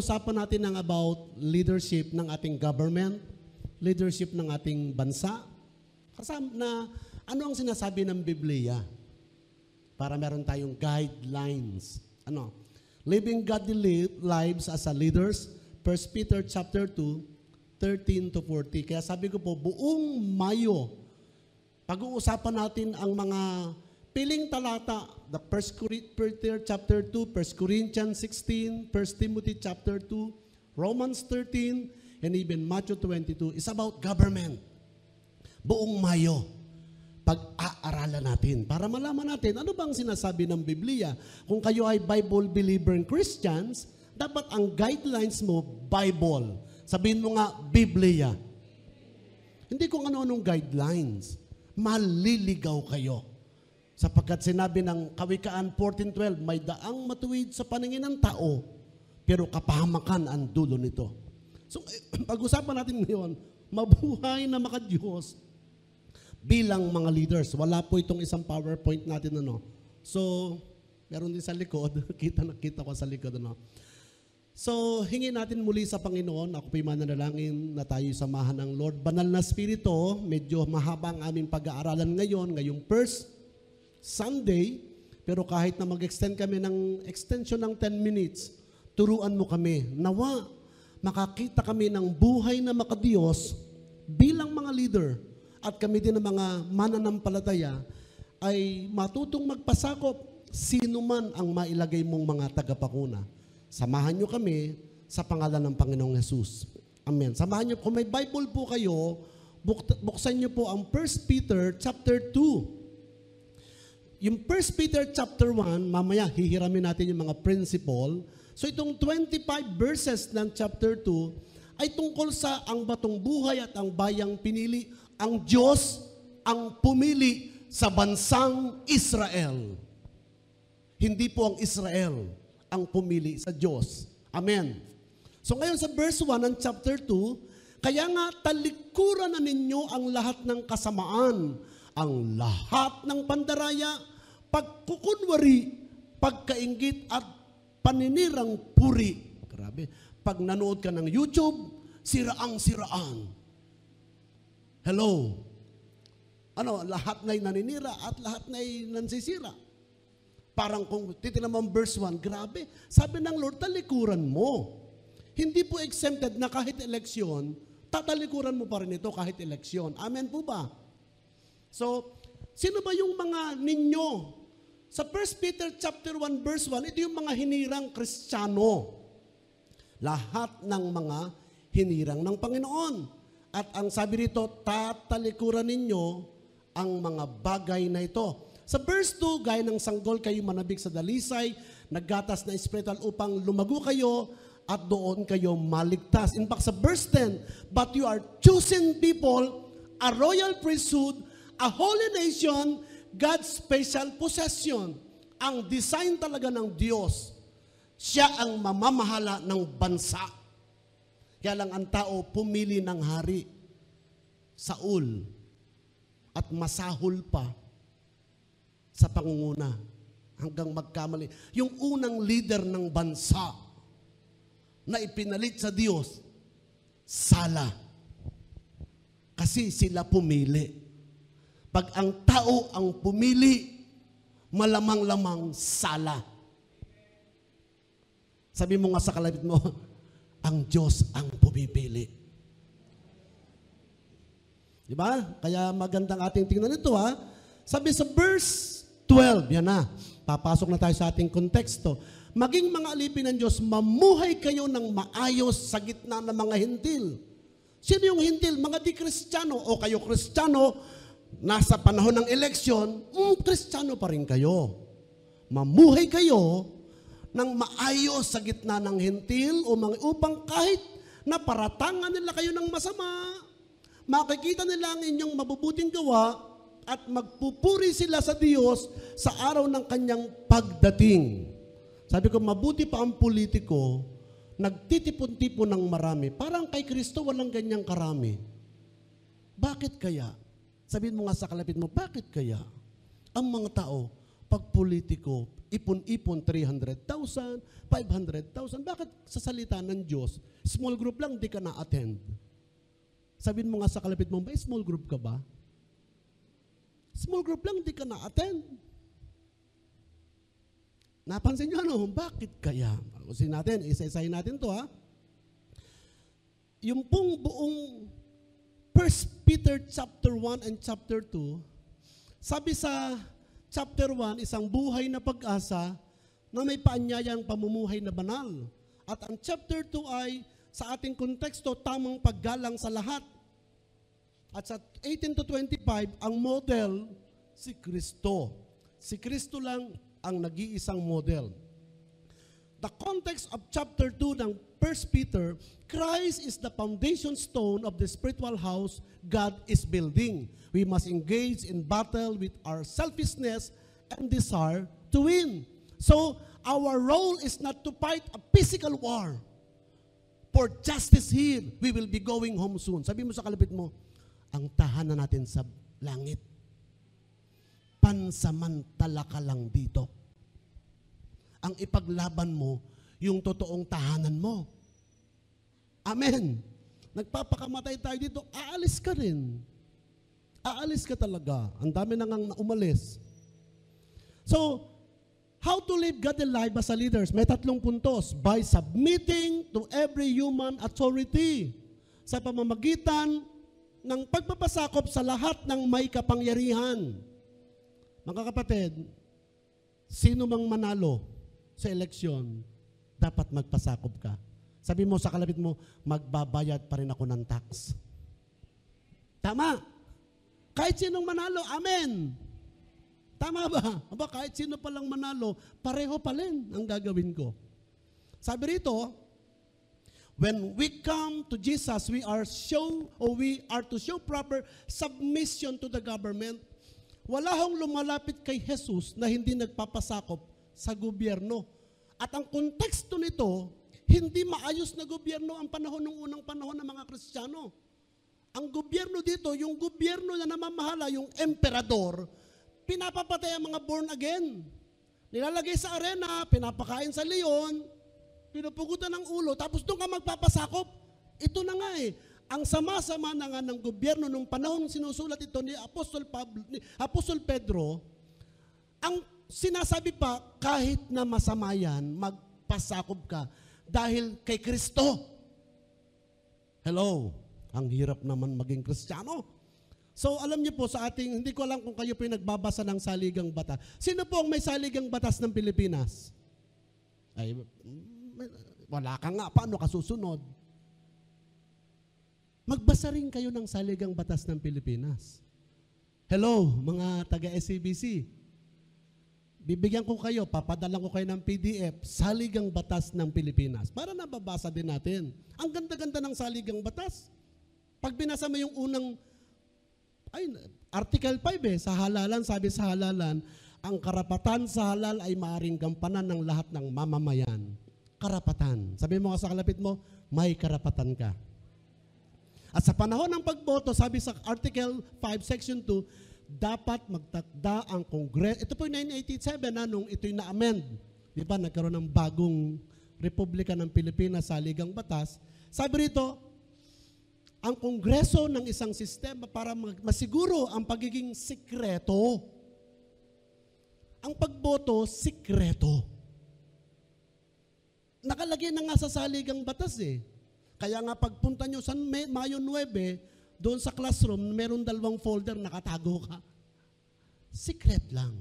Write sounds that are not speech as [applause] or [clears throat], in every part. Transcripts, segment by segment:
pag-uusapan natin ng about leadership ng ating government, leadership ng ating bansa. Kasama na ano ang sinasabi ng Biblia? Para meron tayong guidelines. Ano? Living godly li- lives as a leaders, 1 Peter chapter 2, 13 to 40. Kaya sabi ko po, buong Mayo, pag-uusapan natin ang mga piling talata, the 1 Peter chapter 2, 1 Corinthians 16, 1 Timothy chapter 2, Romans 13, and even Matthew 22 is about government. Buong Mayo, pag-aaralan natin para malaman natin ano bang sinasabi ng Biblia. Kung kayo ay Bible believer and Christians, dapat ang guidelines mo, Bible. Sabihin mo nga, Biblia. Hindi kung ano-anong guidelines. Maliligaw kayo. Sapagkat sinabi ng Kawikaan 14.12, may daang matuwid sa paningin ng tao, pero kapahamakan ang dulo nito. So, [clears throat] pag-usapan natin ngayon, mabuhay na makadiyos bilang mga leaders. Wala po itong isang PowerPoint natin ano. So, meron din sa likod. [laughs] kita na kita ko sa likod ano. So, hingin natin muli sa Panginoon. Ako po'y mananalangin na tayo samahan ng Lord. Banal na Spirito, medyo mahaba ang aming pag-aaralan ngayon, ngayong first Sunday, pero kahit na mag-extend kami ng extension ng 10 minutes, turuan mo kami. Nawa, makakita kami ng buhay na makadiyos bilang mga leader at kami din ng mga mananampalataya ay matutong magpasakop sino man ang mailagay mong mga tagapakuna. Samahan nyo kami sa pangalan ng Panginoong Yesus. Amen. Samahan nyo, kung may Bible po kayo, buk- buksan nyo po ang 1 Peter chapter 2. Yung 1 Peter chapter 1, mamaya hihiramin natin yung mga principle. So itong 25 verses ng chapter 2 ay tungkol sa ang batong buhay at ang bayang pinili. Ang Diyos ang pumili sa bansang Israel. Hindi po ang Israel ang pumili sa Diyos. Amen. So ngayon sa verse 1 ng chapter 2, kaya nga talikuran na ninyo ang lahat ng kasamaan, ang lahat ng pandaraya, pagkukunwari, pagkaingit at paninirang puri. Grabe. Pag nanood ka ng YouTube, siraang-siraan. Hello. Ano, lahat na'y naninira at lahat na'y nansisira. Parang kung titignan mo verse 1, grabe. Sabi ng Lord, talikuran mo. Hindi po exempted na kahit eleksyon, tatalikuran mo pa rin ito kahit eleksyon. Amen po ba? So, sino ba yung mga ninyo? Sa 1 Peter chapter 1 verse 1, ito yung mga hinirang Kristiyano. Lahat ng mga hinirang ng Panginoon. At ang sabi rito, tatalikuran ninyo ang mga bagay na ito. Sa verse 2, gaya ng sanggol kayo manabik sa dalisay, naggatas na espirital upang lumago kayo at doon kayo maligtas. In fact, sa verse 10, But you are chosen people, a royal priesthood, a holy nation, God's special possession. Ang design talaga ng Diyos, siya ang mamamahala ng bansa. Kaya lang ang tao pumili ng hari, Saul, at masahol pa sa pangunguna hanggang magkamali. Yung unang leader ng bansa na ipinalit sa Diyos, sala. Kasi sila pumili. Pag ang tao ang pumili, malamang-lamang sala. Sabi mo nga sa kalapit mo, [laughs] ang Diyos ang pumipili. Di ba? Kaya magandang ating tingnan ito ha. Sabi sa verse 12, yan na. Papasok na tayo sa ating konteksto. Maging mga alipin ng Diyos, mamuhay kayo ng maayos sa gitna ng mga hintil. Sino yung hintil? Mga di kristyano o kayo kristyano, nasa panahon ng eleksyon, mm, kristyano pa rin kayo. Mamuhay kayo ng maayos sa gitna ng hintil o mga upang kahit na paratangan nila kayo ng masama, makikita nila ang inyong mabubuting gawa at magpupuri sila sa Diyos sa araw ng kanyang pagdating. Sabi ko, mabuti pa ang politiko, nagtitipon-tipon ng marami. Parang kay Kristo walang ganyang karami. Bakit kaya? Sabihin mo nga sa kalapit mo, bakit kaya? Ang mga tao, Pag politiko, ipon-ipon 300,000, 500,000. Bakit sa salita ng Diyos, small group lang, di ka na-attend? Sabihin mo nga sa kalapit mo, ba, small group ka ba? Small group lang, di ka na-attend. Napansin nyo ano? Bakit kaya? Usin natin, isa-isahin natin to ha. Yung pong buong 1 Peter chapter 1 and chapter 2, sabi sa chapter 1, isang buhay na pag-asa na may paanyayang pamumuhay na banal. At ang chapter 2 ay sa ating konteksto, tamang paggalang sa lahat. At sa 18 to 25, ang model, si Kristo. Si Kristo lang ang nag-iisang model. The context of chapter 2 ng 1 Peter, Christ is the foundation stone of the spiritual house God is building. We must engage in battle with our selfishness and desire to win. So, our role is not to fight a physical war. For justice here, we will be going home soon. Sabi mo sa kalapit mo, ang tahanan natin sa langit. Pansamantala ka lang dito. Ang ipaglaban mo, yung totoong tahanan mo. Amen. Nagpapakamatay tayo dito, aalis ka rin. Aalis ka talaga. Ang dami nang ang umalis. So, how to live godly life as a leaders? May tatlong puntos. By submitting to every human authority. Sa pamamagitan ng pagpapasakop sa lahat ng may kapangyarihan. Mga kapatid, sino mang manalo sa eleksyon, dapat magpasakop ka. Sabi mo sa kalapit mo, magbabayad pa rin ako ng tax. Tama. Kahit sinong manalo, amen. Tama ba? Aba, kahit sino palang manalo, pareho pa rin ang gagawin ko. Sabi rito, when we come to Jesus, we are show or we are to show proper submission to the government. Wala hong lumalapit kay Jesus na hindi nagpapasakop sa gobyerno. At ang konteksto nito, hindi maayos na gobyerno ang panahon ng unang panahon ng mga Kristiyano. Ang gobyerno dito, yung gobyerno na namamahala, yung emperador, pinapapatay ang mga born again. Nilalagay sa arena, pinapakain sa leon, pinupugutan ng ulo, tapos doon ka magpapasakop. Ito na nga eh. Ang sama-sama na nga ng gobyerno nung panahon sinusulat ito ni Apostol, Pablo, ni Apostol Pedro, ang sinasabi pa, kahit na masama yan, magpasakop ka dahil kay Kristo. Hello, ang hirap naman maging kristyano. So alam niyo po sa ating, hindi ko alam kung kayo po yung nagbabasa ng saligang batas. Sino po ang may saligang batas ng Pilipinas? Ay, mm, wala ka nga, paano ka susunod? Magbasa rin kayo ng saligang batas ng Pilipinas. Hello, mga taga-SCBC. Bibigyan ko kayo, papadalan ko kayo ng PDF, Saligang Batas ng Pilipinas. Para nababasa din natin. Ang ganda-ganda ng Saligang Batas. Pag binasa mo yung unang, ay, Article 5 eh, sa halalan, sabi sa halalan, ang karapatan sa halal ay maaring gampanan ng lahat ng mamamayan. Karapatan. Sabi mo nga sa kalapit mo, may karapatan ka. At sa panahon ng pagboto, sabi sa Article 5, Section 2, dapat magtakda ang Kongres. Ito po yung 1987 na nung ito'y na-amend. Di ba, nagkaroon ng bagong Republika ng Pilipinas sa Ligang Batas. Sabi rito, ang Kongreso ng isang sistema para masiguro ang pagiging sikreto. Ang pagboto, sikreto. Nakalagay na nga sa saligang batas eh. Kaya nga pagpunta nyo sa Mayo 9, doon sa classroom, meron dalawang folder, nakatago ka. Secret lang.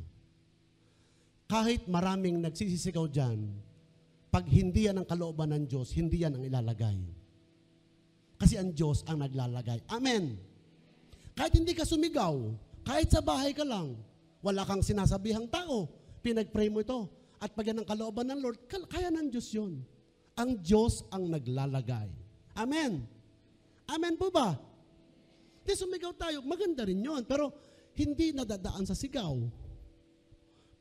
Kahit maraming nagsisisigaw dyan, pag hindi yan ang kalooban ng Diyos, hindi yan ang ilalagay. Kasi ang Diyos ang naglalagay. Amen. Kahit hindi ka sumigaw, kahit sa bahay ka lang, wala kang sinasabihang tao, pinag-pray mo ito. At pag yan ang kalooban ng Lord, kaya ng Diyos yun. Ang Diyos ang naglalagay. Amen. Amen po ba? Di sumigaw tayo, maganda rin yon. Pero hindi nadadaan sa sigaw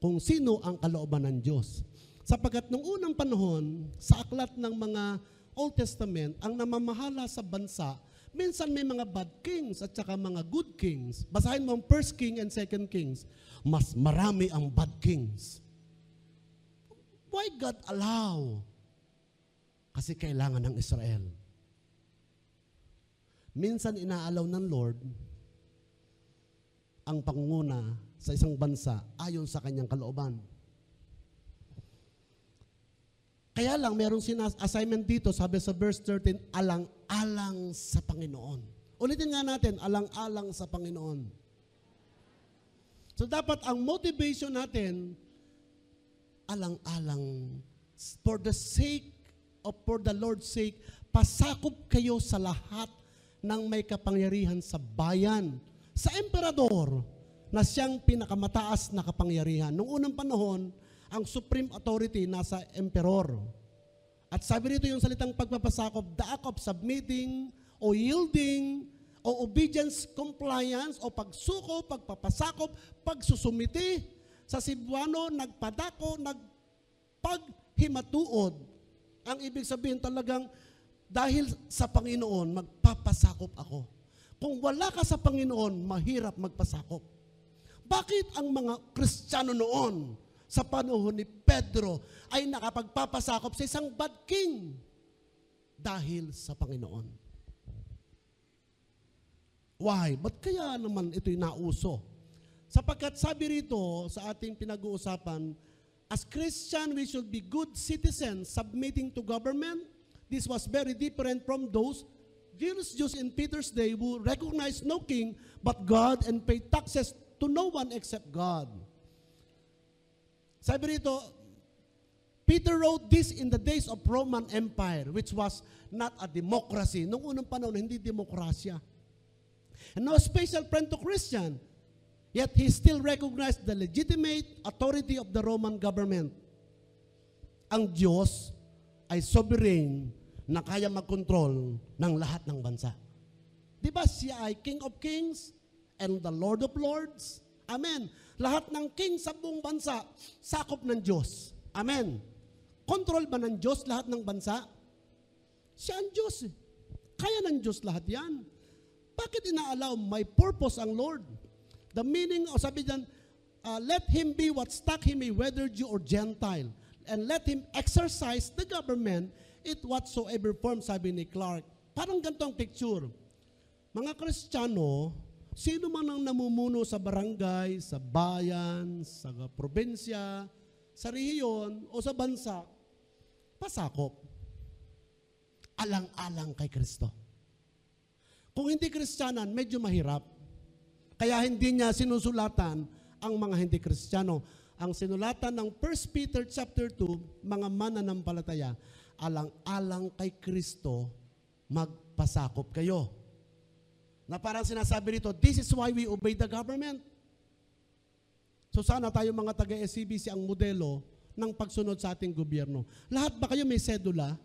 kung sino ang kalooban ng Diyos. Sapagkat nung unang panahon, sa aklat ng mga Old Testament, ang namamahala sa bansa, Minsan may mga bad kings at saka mga good kings. Basahin mo ang first king and second kings. Mas marami ang bad kings. Why God allow? Kasi kailangan ng Israel. Minsan inaalaw ng Lord ang pangunguna sa isang bansa ayon sa kanyang kalooban. Kaya lang, merong assignment dito, sabi sa verse 13, alang-alang sa Panginoon. Ulitin nga natin, alang-alang sa Panginoon. So dapat ang motivation natin, alang-alang, for the sake of for the Lord's sake, pasakop kayo sa lahat ng may kapangyarihan sa bayan, sa emperador, na siyang pinakamataas na kapangyarihan. Noong unang panahon, ang supreme authority nasa emperor. At sabi rito yung salitang pagpapasakop, the act of submitting o yielding o obedience, compliance o pagsuko, pagpapasakop, pagsusumiti sa Cebuano, nagpadako, nagpaghimatuod. Ang ibig sabihin talagang dahil sa Panginoon, magpapasakop ako. Kung wala ka sa Panginoon, mahirap magpasakop. Bakit ang mga Kristiyano noon sa panahon ni Pedro ay nakapagpapasakop sa isang bad king? Dahil sa Panginoon. Why? Ba't kaya naman ito'y nauso? Sapagkat sabi rito sa ating pinag-uusapan, as Christian, we should be good citizens submitting to government. This was very different from those Jews, Jews in Peter's day who recognized no king but God and paid taxes to no one except God. Sabi rito, Peter wrote this in the days of Roman Empire, which was not a democracy. Noong unang panahon, hindi demokrasya. And no special friend to Christian. Yet he still recognized the legitimate authority of the Roman government. Ang Diyos ay sovereign na kaya magkontrol ng lahat ng bansa. Di ba siya ay King of Kings and the Lord of Lords? Amen. Lahat ng king sa buong bansa, sakop ng Diyos. Amen. Control ba ng Diyos lahat ng bansa? Siya ang Diyos. eh. Kaya ng Diyos lahat yan. Bakit inaalaw may purpose ang Lord? The meaning, o sabi dyan, uh, let him be what stock he may, whether Jew or Gentile. And let him exercise the government it whatsoever form, sabi ni Clark. Parang ganito ang picture. Mga Kristiyano, sino man ang namumuno sa barangay, sa bayan, sa probinsya, sa rehiyon, o sa bansa, pasakop. Alang-alang kay Kristo. Kung hindi Kristiyanan, medyo mahirap. Kaya hindi niya sinusulatan ang mga hindi Kristiyano. Ang sinulatan ng 1 Peter chapter 2, mga mananampalataya, alang-alang kay Kristo, magpasakop kayo. Na parang sinasabi rito, this is why we obey the government. So sana tayo mga taga-SCBC ang modelo ng pagsunod sa ating gobyerno. Lahat ba kayo may sedula?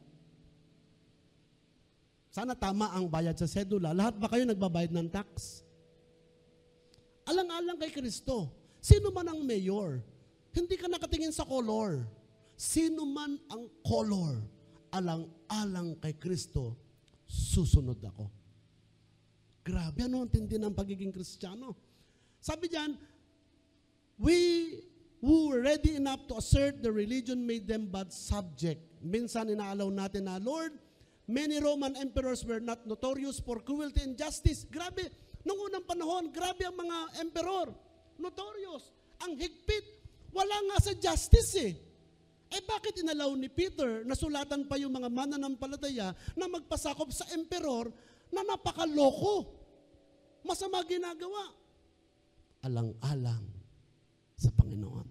Sana tama ang bayad sa sedula. Lahat ba kayo nagbabayad ng tax? Alang-alang kay Kristo. Sino man ang mayor? Hindi ka nakatingin sa color. Sino man ang color, alang-alang kay Kristo, susunod ako. Grabe, ano ang tindi ng pagiging kristyano? Sabi diyan, we who were ready enough to assert the religion made them but subject. Minsan inaalaw natin na, Lord, many Roman emperors were not notorious for cruelty and justice. Grabe, nung unang panahon, grabe ang mga emperor. Notorious. Ang higpit. Wala nga sa justice eh. Eh bakit inalaw ni Peter na sulatan pa yung mga mananampalataya na magpasakop sa emperor na napakaloko? Masama ginagawa. Alang-alang sa Panginoon.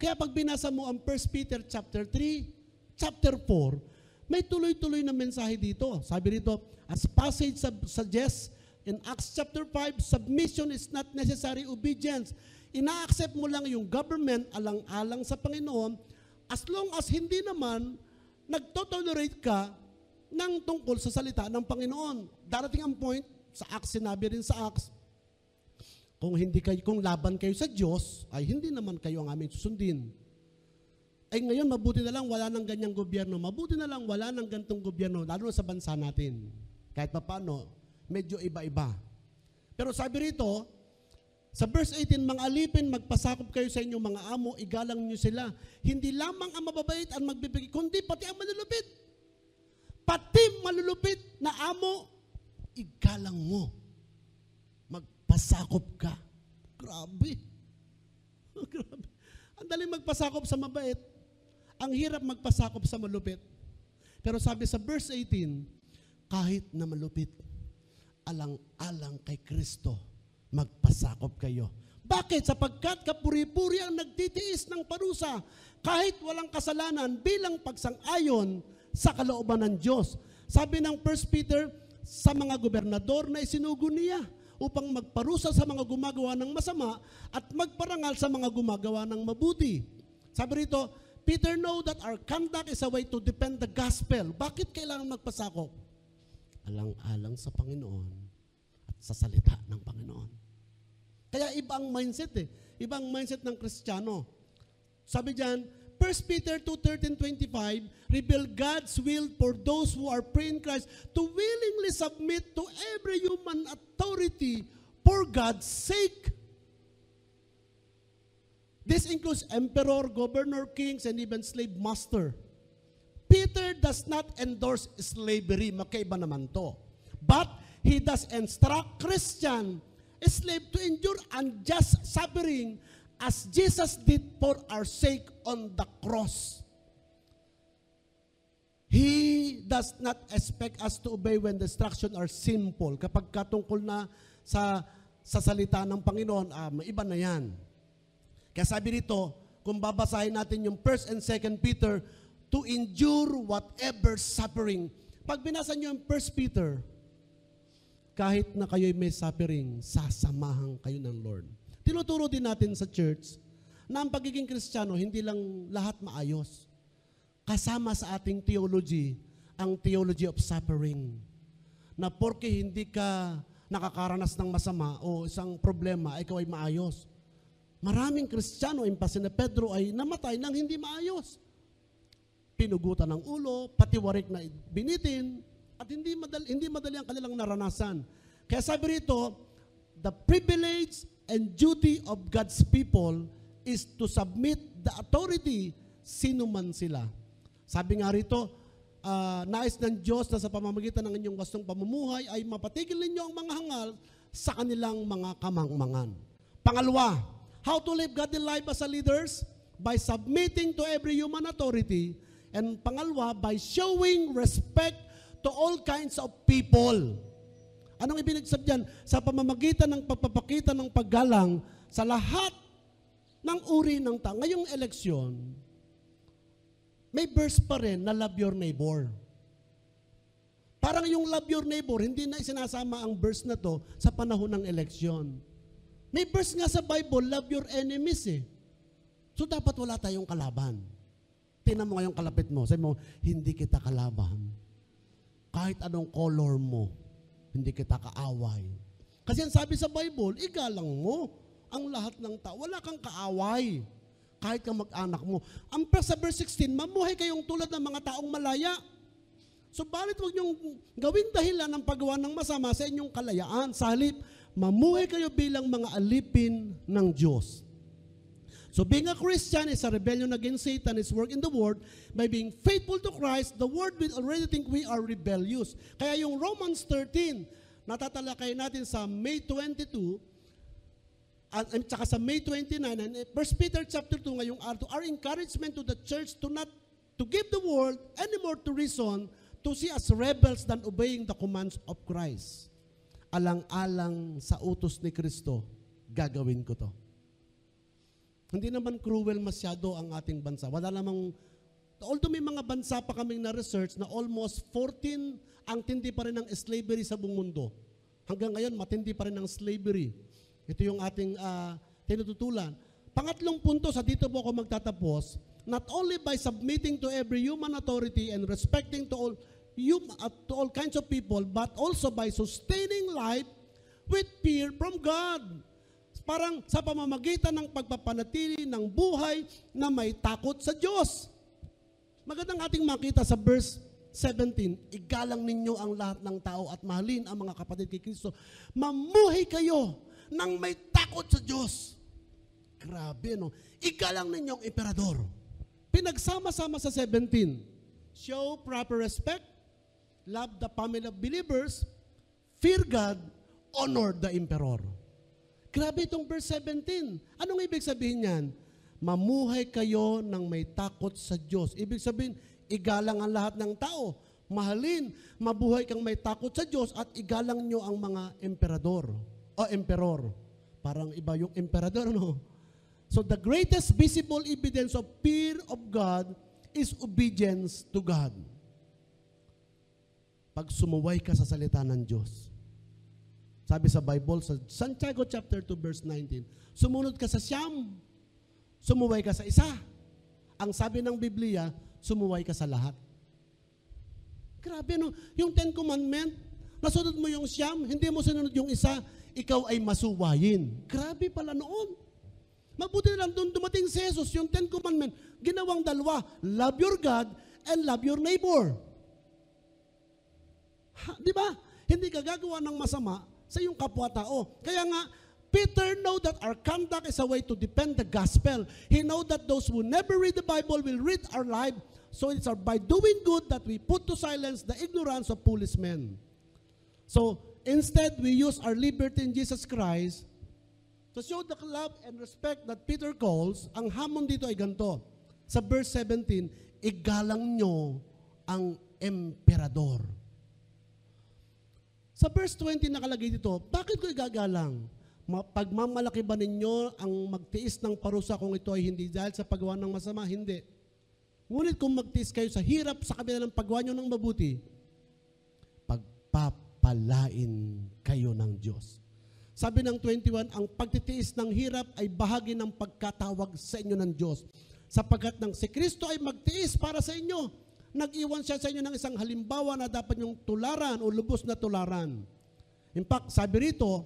Kaya pag binasa mo ang 1 Peter chapter 3, chapter 4, may tuloy-tuloy na mensahe dito. Sabi rito, as passage suggests in Acts chapter 5, submission is not necessary obedience. Ina-accept mo lang yung government alang-alang sa Panginoon as long as hindi naman nagtotolerate ka ng tungkol sa salita ng Panginoon. Darating ang point, sa Acts, sinabi rin sa Acts, kung hindi kayo, kung laban kayo sa Diyos, ay hindi naman kayo ang aming susundin. Ay ngayon, mabuti na lang wala nang ganyang gobyerno. Mabuti na lang wala nang gantong gobyerno, lalo na sa bansa natin. Kahit papano, medyo iba-iba. Pero sabi rito, sa verse 18, mga alipin, magpasakop kayo sa inyong mga amo, igalang niyo sila. Hindi lamang ang mababait ang magbibigay, kundi pati ang malulupit. Pati malulupit na amo, igalang mo. Magpasakop ka. Grabe. [laughs] Grabe. Ang dali magpasakop sa mabait. Ang hirap magpasakop sa malupit. Pero sabi sa verse 18, kahit na malupit, alang-alang kay Kristo, magpasakop kayo. Bakit? Sapagkat kapuri-puri ang nagtitiis ng parusa kahit walang kasalanan bilang pagsang-ayon sa kalooban ng Diyos. Sabi ng 1 Peter, sa mga gobernador na isinugo niya upang magparusa sa mga gumagawa ng masama at magparangal sa mga gumagawa ng mabuti. Sabi rito, Peter know that our conduct is a way to defend the gospel. Bakit kailangan magpasakop? Alang-alang sa Panginoon at sa salita ng Panginoon. Kaya ibang mindset eh. Ibang mindset ng Kristiyano. Sabi diyan, 1 Peter 2, 13, 25, reveal God's will for those who are praying Christ to willingly submit to every human authority for God's sake. This includes emperor, governor, kings, and even slave master. Peter does not endorse slavery, magkaiba naman to. But he does instruct Christian slave to endure unjust suffering as Jesus did for our sake on the cross. He does not expect us to obey when the instructions are simple. Kapag katungkol na sa, sa salita ng Panginoon, ah, iba na yan. Kaya sabi rito, kung babasahin natin yung 1st and 2nd Peter, to endure whatever suffering. Pag binasa nyo yung 1 Peter, kahit na kayo'y may suffering, sasamahan kayo ng Lord. Tinuturo din natin sa church na ang pagiging kristyano, hindi lang lahat maayos. Kasama sa ating theology, ang theology of suffering. Na porke hindi ka nakakaranas ng masama o isang problema, ikaw ay maayos. Maraming kristyano, impasin na Pedro ay namatay nang hindi maayos. Pinugutan ng ulo, pati warik na binitin, at hindi madali, hindi madali ang kanilang naranasan. Kaya sabi rito, the privilege and duty of God's people is to submit the authority sino man sila. Sabi nga rito, uh, nais ng Diyos na sa pamamagitan ng inyong wastong pamumuhay ay mapatigil ninyo ang mga hangal sa kanilang mga kamangmangan. Pangalawa, how to live godly life as a leaders? By submitting to every human authority. And pangalawa, by showing respect to all kinds of people. Anong ibig sabihin? Sa pamamagitan ng pagpapakita ng paggalang sa lahat ng uri ng tao. Ngayong eleksyon, may verse pa rin na love your neighbor. Parang yung love your neighbor, hindi na isinasama ang verse na to sa panahon ng eleksyon. May verse nga sa Bible, love your enemies eh. So dapat wala tayong kalaban. Tingnan mo ngayong kalapit mo, sabi mo, hindi kita kalaban kahit anong color mo, hindi kita kaaway. Kasi ang sabi sa Bible, igalang mo ang lahat ng tao. Wala kang kaaway. Kahit kang mag-anak mo. Ang sa verse 16, mamuhay kayong tulad ng mga taong malaya. So, balit huwag niyong gawin dahilan ng paggawa ng masama sa inyong kalayaan. Sa halip, mamuhay kayo bilang mga alipin ng Diyos. So being a Christian is a rebellion against Satan, is work in the world. By being faithful to Christ, the world will already think we are rebellious. Kaya yung Romans 13, natatalakay natin sa May 22, at, at saka sa May 29, and 1 Peter chapter 2 ngayong araw, our encouragement to the church to not to give the world any more to reason to see us rebels than obeying the commands of Christ. Alang-alang sa utos ni Kristo, gagawin ko to. Hindi naman cruel masyado ang ating bansa. Wala namang, although may mga bansa pa kaming na-research na almost 14 ang tindi pa rin ng slavery sa buong mundo. Hanggang ngayon, matindi pa rin ang slavery. Ito yung ating uh, tinututulan. Pangatlong punto, sa dito po ako magtatapos, not only by submitting to every human authority and respecting to all, human, uh, to all kinds of people, but also by sustaining life with fear from God parang sa pamamagitan ng pagpapanatili ng buhay na may takot sa Diyos. Magandang ating makita sa verse 17, igalang ninyo ang lahat ng tao at mahalin ang mga kapatid kay Kristo. Mamuhay kayo nang may takot sa Diyos. Grabe, no? Igalang ninyo ang emperador. Pinagsama-sama sa 17. Show proper respect, love the family of believers, fear God, honor the emperor. Grabe itong verse 17. Anong ibig sabihin niyan? Mamuhay kayo ng may takot sa Diyos. Ibig sabihin, igalang ang lahat ng tao. Mahalin, mabuhay kang may takot sa Diyos at igalang nyo ang mga emperador o emperor. Parang iba yung emperador, no? So the greatest visible evidence of fear of God is obedience to God. Pag sumuway ka sa salita ng Diyos. Sabi sa Bible, sa Santiago chapter 2 verse 19, sumunod ka sa siyam, sumuway ka sa isa. Ang sabi ng Biblia, sumuway ka sa lahat. Grabe no, yung Ten Commandment, nasunod mo yung siyam, hindi mo sinunod yung isa, ikaw ay masuwayin. Grabe pala noon. Mabuti na lang doon dumating si Jesus, yung Ten Commandment, ginawang dalawa, love your God and love your neighbor. Di ba? Hindi ka gagawa ng masama sa iyong kapwa-tao. Kaya nga, Peter know that our conduct is a way to defend the gospel. He know that those who never read the Bible will read our life. So it's by doing good that we put to silence the ignorance of foolish men. So instead, we use our liberty in Jesus Christ to show the love and respect that Peter calls. Ang hamon dito ay ganito. Sa verse 17, igalang nyo ang emperador. Sa verse 20 nakalagay dito, bakit ko igagalang? Ma- Pagmamalaki ba ninyo ang magtiis ng parusa kung ito ay hindi dahil sa paggawa ng masama? Hindi. Ngunit kung magtiis kayo sa hirap sa kabila ng paggawa nyo ng mabuti, pagpapalain kayo ng Diyos. Sabi ng 21, ang pagtitiis ng hirap ay bahagi ng pagkatawag sa inyo ng Diyos. Sapagkat nang si Kristo ay magtiis para sa inyo, nag-iwan siya sa inyo ng isang halimbawa na dapat yung tularan o lubos na tularan. In fact, sabi rito,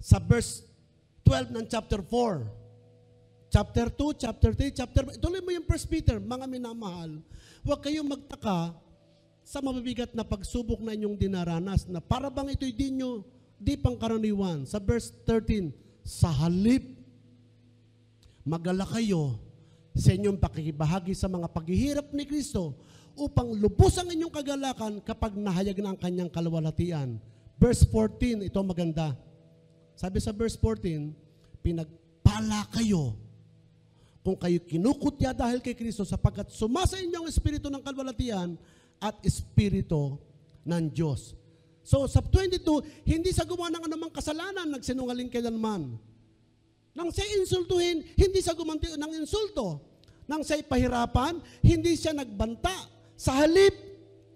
sa verse 12 ng chapter 4, chapter 2, chapter 3, chapter Ituloy mo yung 1 Peter, mga minamahal, huwag kayong magtaka sa mabibigat na pagsubok na inyong dinaranas na para bang ito'y di nyo, di pangkaraniwan. Sa verse 13, sa halip, magala kayo sa inyong pakikibahagi sa mga paghihirap ni Kristo upang lubos ang inyong kagalakan kapag nahayag na ang kanyang kalwalatian. Verse 14, ito maganda. Sabi sa verse 14, pinagpala kayo kung kayo kinukutya dahil kay Kristo sapagkat sumasa inyo ang espiritu ng kalwalatian at espiritu ng Diyos. So sa 22, hindi sa gumawa ng anumang kasalanan nagsinungaling kailanman. Nang siya insultuhin, hindi siya gumanti ng insulto. Nang siya pahirapan, hindi siya nagbanta. Sa halip,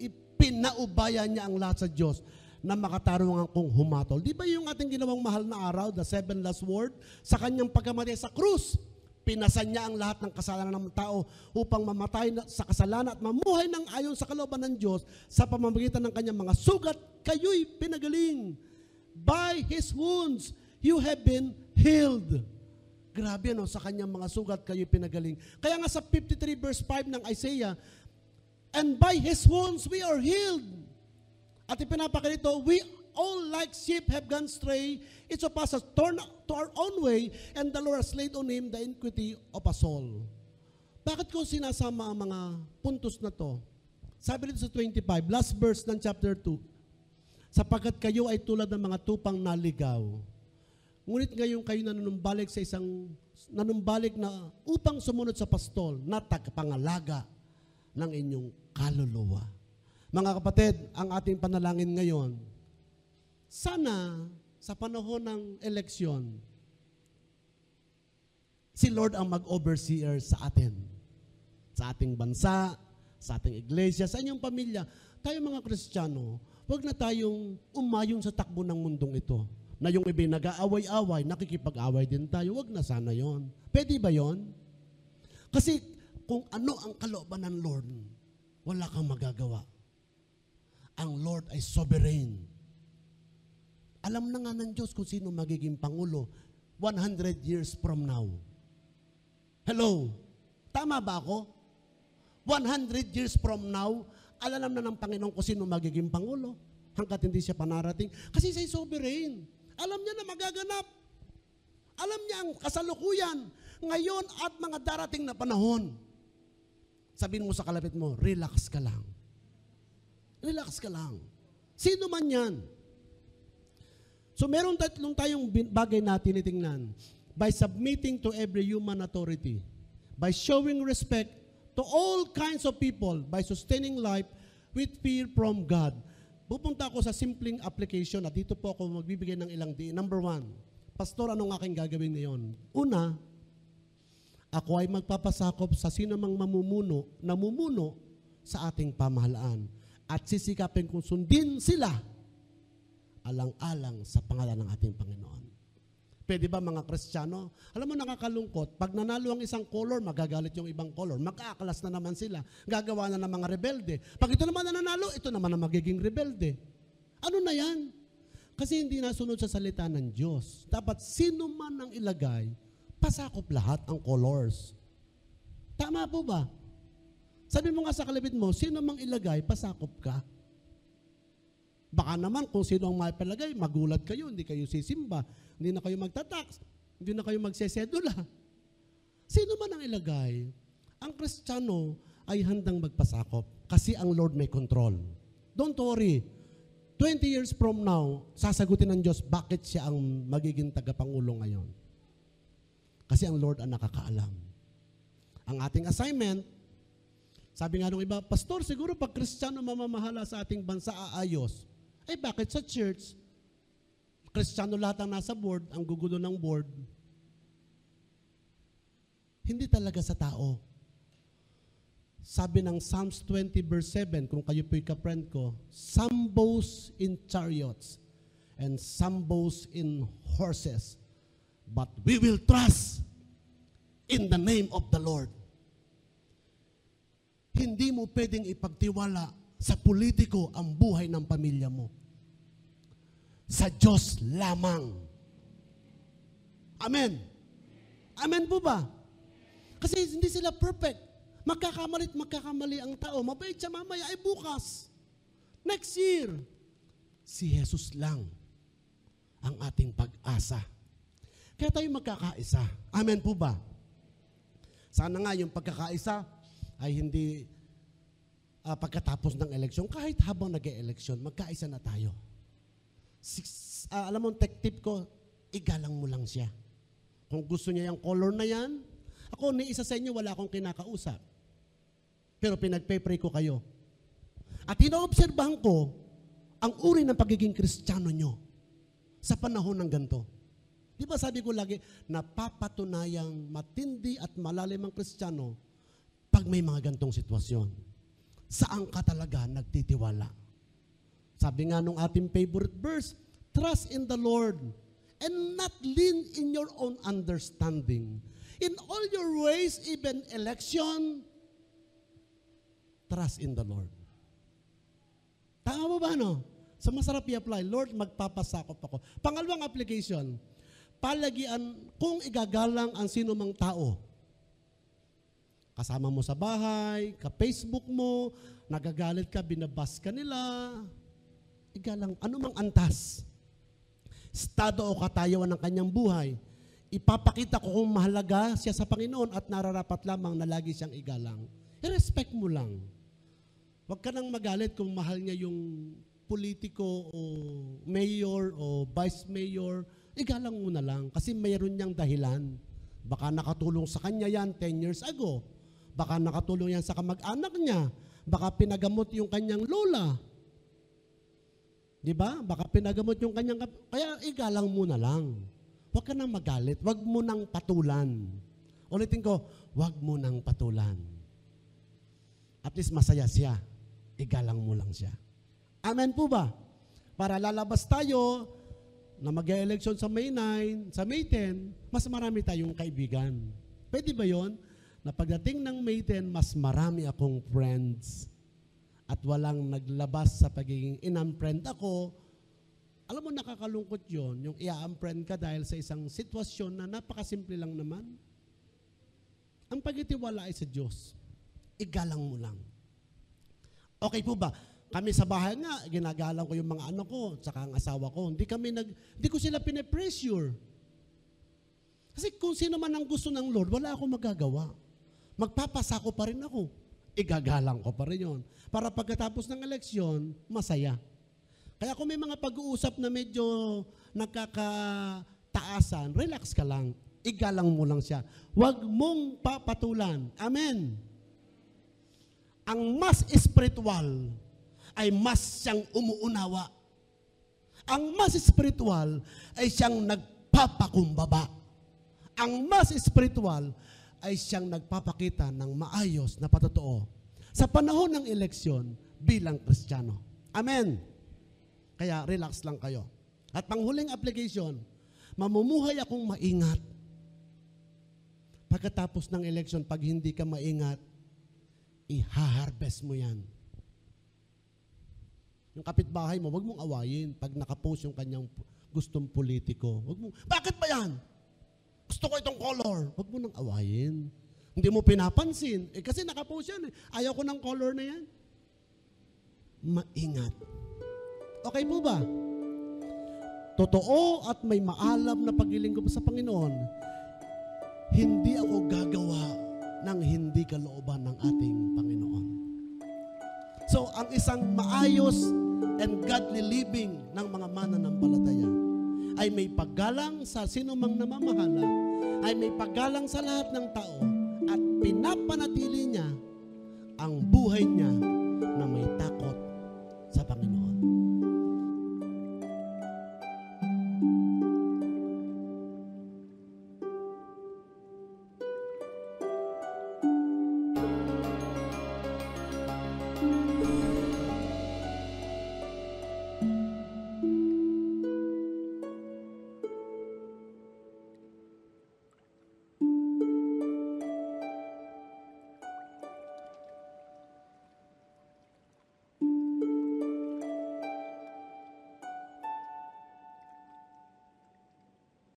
ipinaubaya niya ang lahat sa Diyos na makatarungan kong humatol. Di ba yung ating ginawang mahal na araw, the seven last word, sa kanyang pagkamatay sa krus, pinasan niya ang lahat ng kasalanan ng tao upang mamatay sa kasalanan at mamuhay ng ayon sa kalooban ng Diyos sa pamamagitan ng kanyang mga sugat, kayo'y pinagaling. By His wounds, you have been healed. Grabe no, sa kanyang mga sugat kayo'y pinagaling. Kaya nga sa 53 verse 5 ng Isaiah, And by His wounds we are healed. At ipinapakalito, we all like sheep have gone stray. Each of us has turned to our own way, and the Lord has laid on him the iniquity of us all. Bakit ko sinasama ang mga puntos na to? Sabi dito sa 25, last verse ng chapter 2, sapagkat kayo ay tulad ng mga tupang naligaw. Ngunit ngayon kayo nanunumbalik sa isang nanumbalik na upang sumunod sa pastol na tagapangalaga ng inyong kaluluwa. Mga kapatid, ang ating panalangin ngayon, sana sa panahon ng eleksyon, si Lord ang mag-overseer sa atin. Sa ating bansa, sa ating iglesia, sa inyong pamilya. Tayo mga Kristiyano, huwag na tayong umayon sa takbo ng mundong ito. Na yung ibig nag-aaway-away, nakikipag-away din tayo. Huwag na sana yon. Pwede ba yon? Kasi kung ano ang kalooban ng Lord, wala kang magagawa. Ang Lord ay sovereign. Alam na nga ng Diyos kung sino magiging Pangulo 100 years from now. Hello? Tama ba ako? 100 years from now, alam na ng Panginoon kung sino magiging Pangulo hanggat hindi siya panarating. Kasi siya sovereign. Alam niya na magaganap. Alam niya ang kasalukuyan, ngayon at mga darating na panahon. Sabihin mo sa kalapit mo, relax ka lang. Relax ka lang. Sino man yan. So meron tatlong tayong bagay na tinitingnan. By submitting to every human authority, by showing respect to all kinds of people, by sustaining life with fear from God. Pupunta ako sa simpleng application at dito po ako magbibigay ng ilang di. Number one, Pastor, anong aking gagawin ngayon? Una, ako ay magpapasakop sa sino mang mamumuno, namumuno sa ating pamahalaan. At sisikapin kong sundin sila alang-alang sa pangalan ng ating Panginoon. Pwede ba mga Kristiyano? Alam mo nakakalungkot, pag nanalo ang isang color, magagalit yung ibang color. Mag-aakalas na naman sila. Gagawa na ng mga rebelde. Pag ito naman na nanalo, ito naman ang magiging rebelde. Ano na yan? Kasi hindi nasunod sa salita ng Diyos. Dapat sino man ang ilagay, pasakop lahat ang colors. Tama po ba? Sabi mo nga sa kalabit mo, sino mang ilagay, pasakop ka. Baka naman kung sino ang maipalagay, magulat kayo, hindi kayo sisimba, hindi na kayo magtatax, hindi na kayo magsesedula. Sino man ang ilagay, ang Kristiyano ay handang magpasakop kasi ang Lord may control. Don't worry. 20 years from now, sasagutin ng Diyos bakit siya ang magiging tagapangulo ngayon. Kasi ang Lord ang nakakaalam. Ang ating assignment, sabi nga nung iba, Pastor, siguro pag Kristiyano mamamahala sa ating bansa, aayos. Eh bakit sa church, Kristiyano lahat ang nasa board, ang gugulo ng board, hindi talaga sa tao. Sabi ng Psalms 20 verse 7, kung kayo po'y ka-friend ko, some boast in chariots and some boast in horses, but we will trust in the name of the Lord. Hindi mo pwedeng ipagtiwala sa politiko ang buhay ng pamilya mo. Sa Diyos lamang. Amen. Amen po ba? Kasi hindi sila perfect. Magkakamali magkakamali ang tao. Mabait siya mamaya ay bukas. Next year. Si Jesus lang ang ating pag-asa. Kaya tayo magkakaisa. Amen po ba? Sana nga yung pagkakaisa ay hindi ah, pagkatapos ng eleksyon, kahit habang nag-eleksyon, magkaisa na tayo. Six, ah, alam mo, tech tip ko, igalang mo lang siya. Kung gusto niya yung color na yan, ako ni isa sa inyo, wala akong kinakausap. Pero pinagpe-pray ko kayo. At inoobserbahan ko ang uri ng pagiging kristyano nyo sa panahon ng ganito. Di ba sabi ko lagi, napapatunayang matindi at malalim ang kristyano pag may mga gantong sitwasyon. Saan ka talaga nagtitiwala? Sabi nga nung ating favorite verse, trust in the Lord and not lean in your own understanding. In all your ways, even election, trust in the Lord. Tama mo ba, no? So masarap i-apply. Lord, magpapasakop ako. Pangalawang application, palagian kung igagalang ang sino mang tao. Kasama mo sa bahay, ka-Facebook mo, nagagalit ka, binabas ka nila. Igalang, ano mang antas. Estado o katayawan ng kanyang buhay. Ipapakita ko kung mahalaga siya sa Panginoon at nararapat lamang na lagi siyang igalang. I-respect mo lang. Huwag ka nang magalit kung mahal niya yung politiko o mayor o vice mayor. Igalang mo na lang kasi mayroon niyang dahilan. Baka nakatulong sa kanya yan 10 years ago. Baka nakatulong yan sa kamag-anak niya. Baka pinagamot yung kanyang lola. Di ba? Baka pinagamot yung kanyang... Kaya igalang mo na lang. Huwag ka nang magalit. Huwag mo nang patulan. Ulitin ko, huwag mo nang patulan. At least masaya siya. Igalang mo lang siya. Amen po ba? Para lalabas tayo na mag-election sa May 9, sa May 10, mas marami tayong kaibigan. Pwede ba yon? Na pagdating ng May 10, mas marami akong friends at walang naglabas sa pagiging in-unfriend ako, alam mo, nakakalungkot yon yung i-unfriend ka dahil sa isang sitwasyon na napakasimple lang naman. Ang pagtitiwala ay sa Diyos. Igalang mo lang. Okay po ba? Kami sa bahay nga, ginagalang ko yung mga anak ko, tsaka ang asawa ko. Hindi kami nag, hindi ko sila pinipressure. Kasi kung sino man ang gusto ng Lord, wala akong magagawa. Magpapasako pa rin ako. Igagalang ko pa rin yun. Para pagkatapos ng eleksyon, masaya. Kaya kung may mga pag-uusap na medyo nakakataasan, relax ka lang. Igalang mo lang siya. Huwag mong papatulan. Amen. Ang mas spiritual ay mas siyang umuunawa. Ang mas spiritual ay siyang nagpapakumbaba. Ang mas spiritual ay siyang nagpapakita ng maayos na patotoo sa panahon ng eleksyon bilang Kristiyano. Amen. Kaya relax lang kayo. At panghuling application, mamumuhay akong maingat. Pagkatapos ng eleksyon, pag hindi ka maingat, iha-harvest mo yan. Yung kapitbahay mo, wag mong awayin pag nakapost yung kanyang gustong politiko. Wag mo, bakit ba yan? Gusto ko itong color. Wag mo nang awayin. Hindi mo pinapansin. Eh, kasi nakapost yan. Eh. Ayaw ko ng color na yan. Maingat. Okay po ba? Totoo at may maalam na paglilingkod sa Panginoon, hindi ako gagawa ng hindi kalooban ng ating Panginoon. So, ang isang maayos and godly living ng mga mananampalataya ay may paggalang sa sino mang namamahala, ay may paggalang sa lahat ng tao, at pinapanatili niya ang buhay niya na may takot